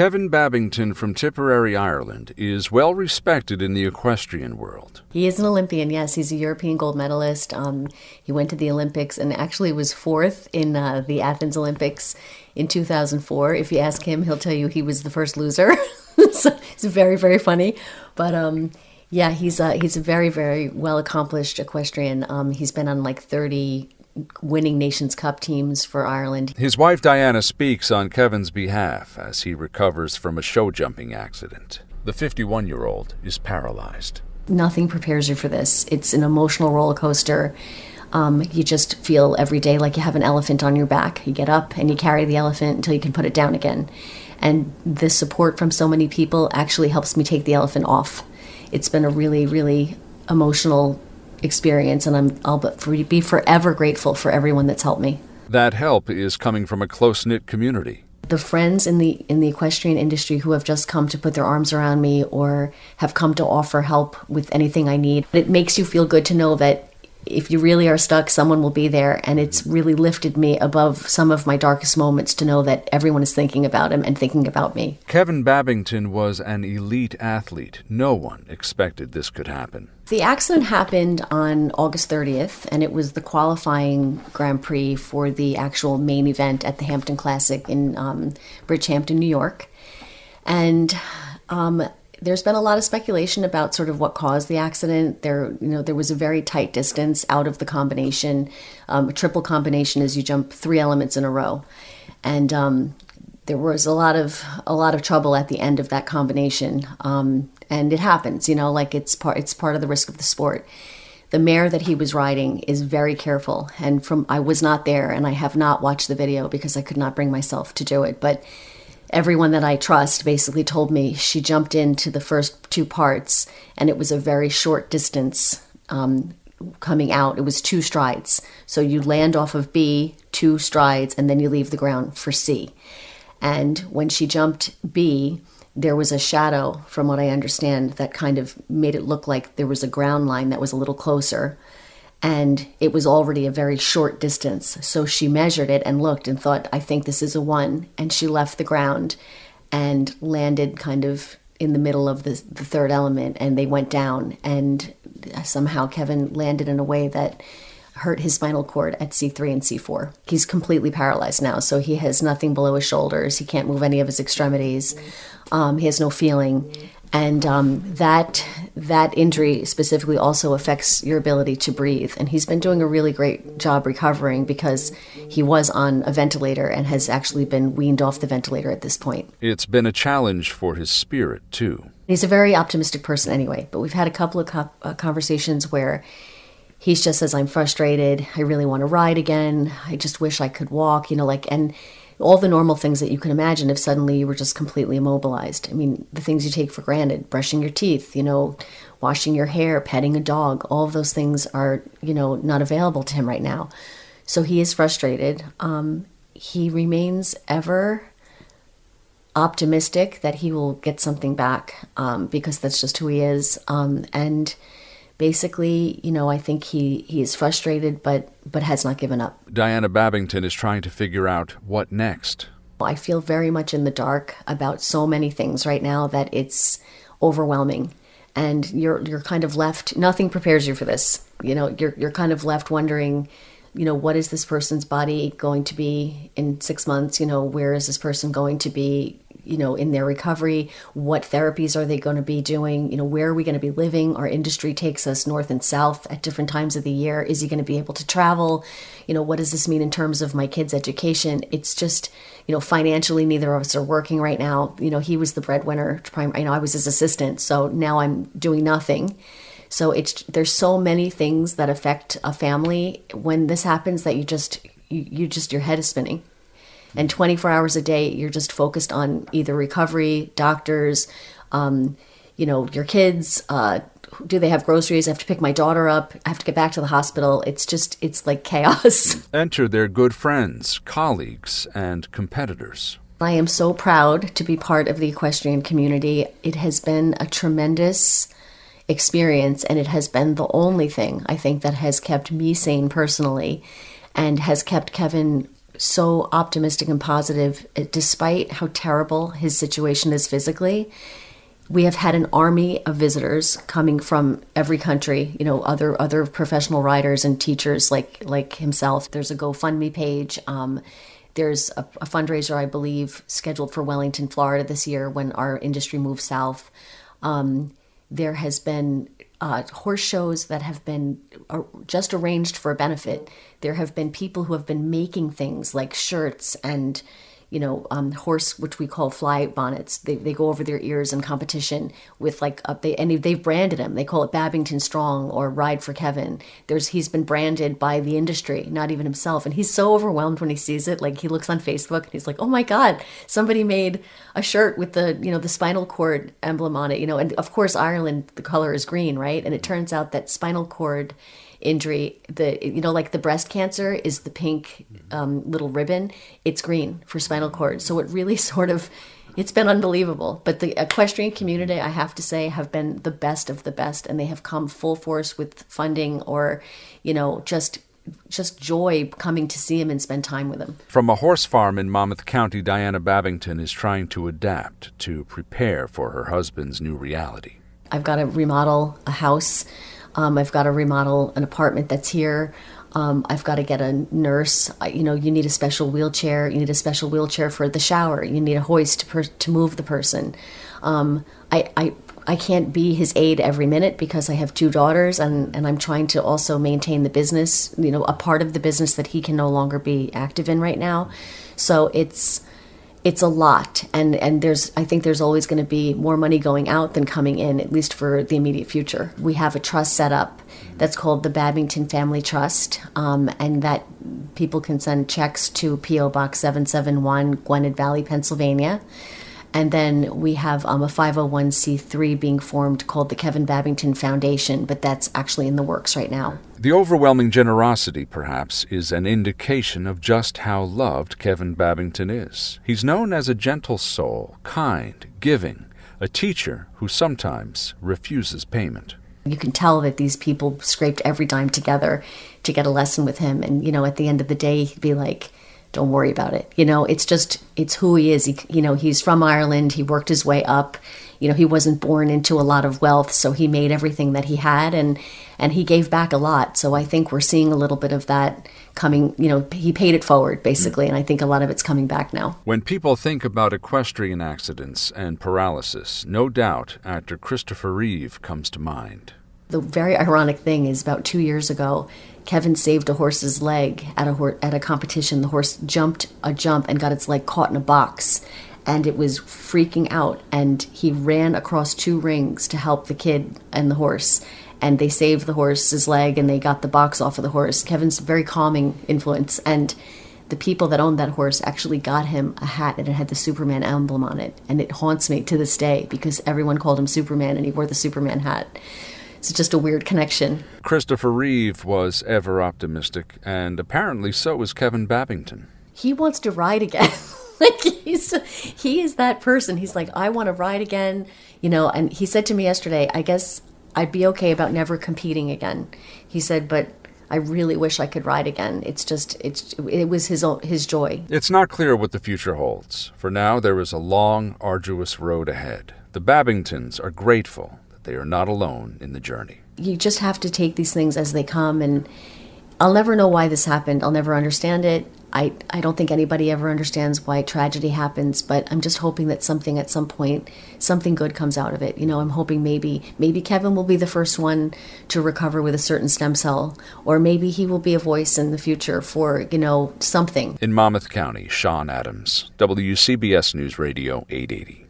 Kevin Babington from Tipperary, Ireland, is well respected in the equestrian world. He is an Olympian, yes. He's a European gold medalist. Um, he went to the Olympics and actually was fourth in uh, the Athens Olympics in 2004. If you ask him, he'll tell you he was the first loser. so it's very, very funny. But um, yeah, he's a, he's a very, very well accomplished equestrian. Um, he's been on like 30 winning Nations Cup teams for Ireland. His wife Diana speaks on Kevin's behalf as he recovers from a show jumping accident. The 51 year old is paralyzed. Nothing prepares you for this. It's an emotional roller coaster. Um, you just feel every day like you have an elephant on your back. You get up and you carry the elephant until you can put it down again. And the support from so many people actually helps me take the elephant off. It's been a really, really emotional experience, and I'm, I'll but be forever grateful for everyone that's helped me. That help is coming from a close knit community. The friends in the in the equestrian industry who have just come to put their arms around me or have come to offer help with anything I need. It makes you feel good to know that if you really are stuck, someone will be there. And it's really lifted me above some of my darkest moments to know that everyone is thinking about him and thinking about me. Kevin Babington was an elite athlete. No one expected this could happen. The accident happened on August 30th, and it was the qualifying Grand Prix for the actual main event at the Hampton Classic in um, Bridgehampton, New York. And um, there's been a lot of speculation about sort of what caused the accident. There, you know, there was a very tight distance out of the combination. Um, a triple combination is you jump three elements in a row, and um, there was a lot of a lot of trouble at the end of that combination. Um, and it happens, you know, like it's part it's part of the risk of the sport. The mare that he was riding is very careful, and from I was not there, and I have not watched the video because I could not bring myself to do it, but everyone that I trust basically told me she jumped into the first two parts and it was a very short distance um, coming out. It was two strides. So you land off of B, two strides, and then you leave the ground for C. And when she jumped B, there was a shadow, from what I understand, that kind of made it look like there was a ground line that was a little closer and it was already a very short distance. So she measured it and looked and thought, I think this is a one. And she left the ground and landed kind of in the middle of the, the third element, and they went down. And somehow Kevin landed in a way that hurt his spinal cord at C3 and C4. He's completely paralyzed now, so he has nothing below his shoulders. He can't move any of his extremities. Um, he has no feeling and um, that that injury specifically also affects your ability to breathe. And he's been doing a really great job recovering because he was on a ventilator and has actually been weaned off the ventilator at this point. It's been a challenge for his spirit too. He's a very optimistic person anyway, but we've had a couple of co- uh, conversations where he's just says, "I'm frustrated. I really want to ride again. I just wish I could walk." You know, like and all the normal things that you can imagine if suddenly you were just completely immobilized. I mean, the things you take for granted, brushing your teeth, you know, washing your hair, petting a dog, all of those things are, you know, not available to him right now. So he is frustrated. Um, he remains ever optimistic that he will get something back um, because that's just who he is. Um, and basically, you know, I think he, he is frustrated but but has not given up. Diana Babington is trying to figure out what next. I feel very much in the dark about so many things right now that it's overwhelming. And you're you're kind of left nothing prepares you for this. You know, you're you're kind of left wondering, you know, what is this person's body going to be in 6 months, you know, where is this person going to be you know in their recovery what therapies are they going to be doing? You know where are we going to be living? Our industry takes us north and south at different times of the year. Is he going to be able to travel? You know what does this mean in terms of my kids education? It's just you know financially neither of us are working right now. You know he was the breadwinner prime you know i was his assistant so now i'm doing nothing. So it's there's so many things that affect a family. When this happens that you just you, you just your head is spinning and 24 hours a day you're just focused on either recovery doctors um, you know your kids uh, do they have groceries? I have to pick my daughter up. I have to get back to the hospital. It's just it's like chaos. Enter their good friends colleagues and competitors. I am so proud to be part of the equestrian community. It has been a tremendous experience and it has been the only thing i think that has kept me sane personally and has kept kevin so optimistic and positive, eh, despite how terrible his situation is physically. We have had an army of visitors coming from every country, you know, other other professional riders and teachers like like himself. There's a GoFundMe page. Um, there's a, a, fundraiser, I believe, scheduled for Wellington, Florida this year when our industry moves south. Um, there has been uh, horse shows that have been uh, just arranged for a benefit. There have been people who have been making things like shirts and you know, um, horse, which we call fly bonnets. They, they go over their ears in competition with like up they and they've branded them. They call it Babington Strong or Ride for Kevin. There's he's been branded by the industry, not even himself, and he's so overwhelmed when he sees it. Like he looks on Facebook and he's like, "Oh my God, somebody made a shirt with the you know the spinal cord emblem on it." You know, and of course Ireland the color is green, right? And it turns out that spinal cord injury the you know like the breast cancer is the pink um, little ribbon it's green for spinal cord so it really sort of it's been unbelievable but the equestrian community i have to say have been the best of the best and they have come full force with funding or you know just just joy coming to see him and spend time with him. From a horse farm in Monmouth County, Diana Babington is trying to adapt to prepare for her husband's new reality. I've got to remodel a house um, I've got to remodel an apartment that's here. Um, I've got to get a nurse. You know, you need a special wheelchair. You need a special wheelchair for the shower. You need a hoist to, per- to move the person. Um, I, I, I can't be his aide every minute because I have two daughters and, and I'm trying to also maintain the business, you know, a part of the business that he can no longer be active in right now. So it's it's a lot. And and there's i think there's always going to be more money going out than coming in at least for the immediate future. We have a trust set up that's called the babington family trust um, and that people can send checks to po box 771 gwynedd valley pennsylvania and then we have um, a 501c3 being formed called the Kevin Babington Foundation, but that's actually in the works right now. The overwhelming generosity, perhaps, is an indication of just how loved Kevin Babington is. He's known as a gentle soul, kind, giving, a teacher who sometimes refuses payment. You can tell that these people scraped every dime together to get a lesson with him. And, you know, at the end of the day, he'd be like, don't worry about it. You know, it's just it's who he is. He, you know, he's from Ireland. He worked his way up. You know, he wasn't born into a lot of wealth, so he made everything that he had, and and he gave back a lot. So I think we're seeing a little bit of that coming. You know, he paid it forward basically, and I think a lot of it's coming back now. When people think about equestrian accidents and paralysis, no doubt actor Christopher Reeve comes to mind. The very ironic thing is, about two years ago, Kevin saved a horse's leg at a hor- at a competition. The horse jumped a jump and got its leg caught in a box, and it was freaking out. And he ran across two rings to help the kid and the horse. And they saved the horse's leg, and they got the box off of the horse. Kevin's very calming influence, and the people that owned that horse actually got him a hat and it had the Superman emblem on it. And it haunts me to this day because everyone called him Superman and he wore the Superman hat. It's just a weird connection. Christopher Reeve was ever optimistic, and apparently so was Kevin Babington. He wants to ride again. like he's he is that person. He's like, I want to ride again, you know. And he said to me yesterday, I guess I'd be okay about never competing again. He said, but I really wish I could ride again. It's just it's it was his own, his joy. It's not clear what the future holds. For now, there is a long, arduous road ahead. The Babingtons are grateful they are not alone in the journey. You just have to take these things as they come and I'll never know why this happened. I'll never understand it. I, I don't think anybody ever understands why tragedy happens, but I'm just hoping that something at some point, something good comes out of it. You know, I'm hoping maybe maybe Kevin will be the first one to recover with a certain stem cell, or maybe he will be a voice in the future for, you know, something. In Monmouth County, Sean Adams, WCBS News Radio 880.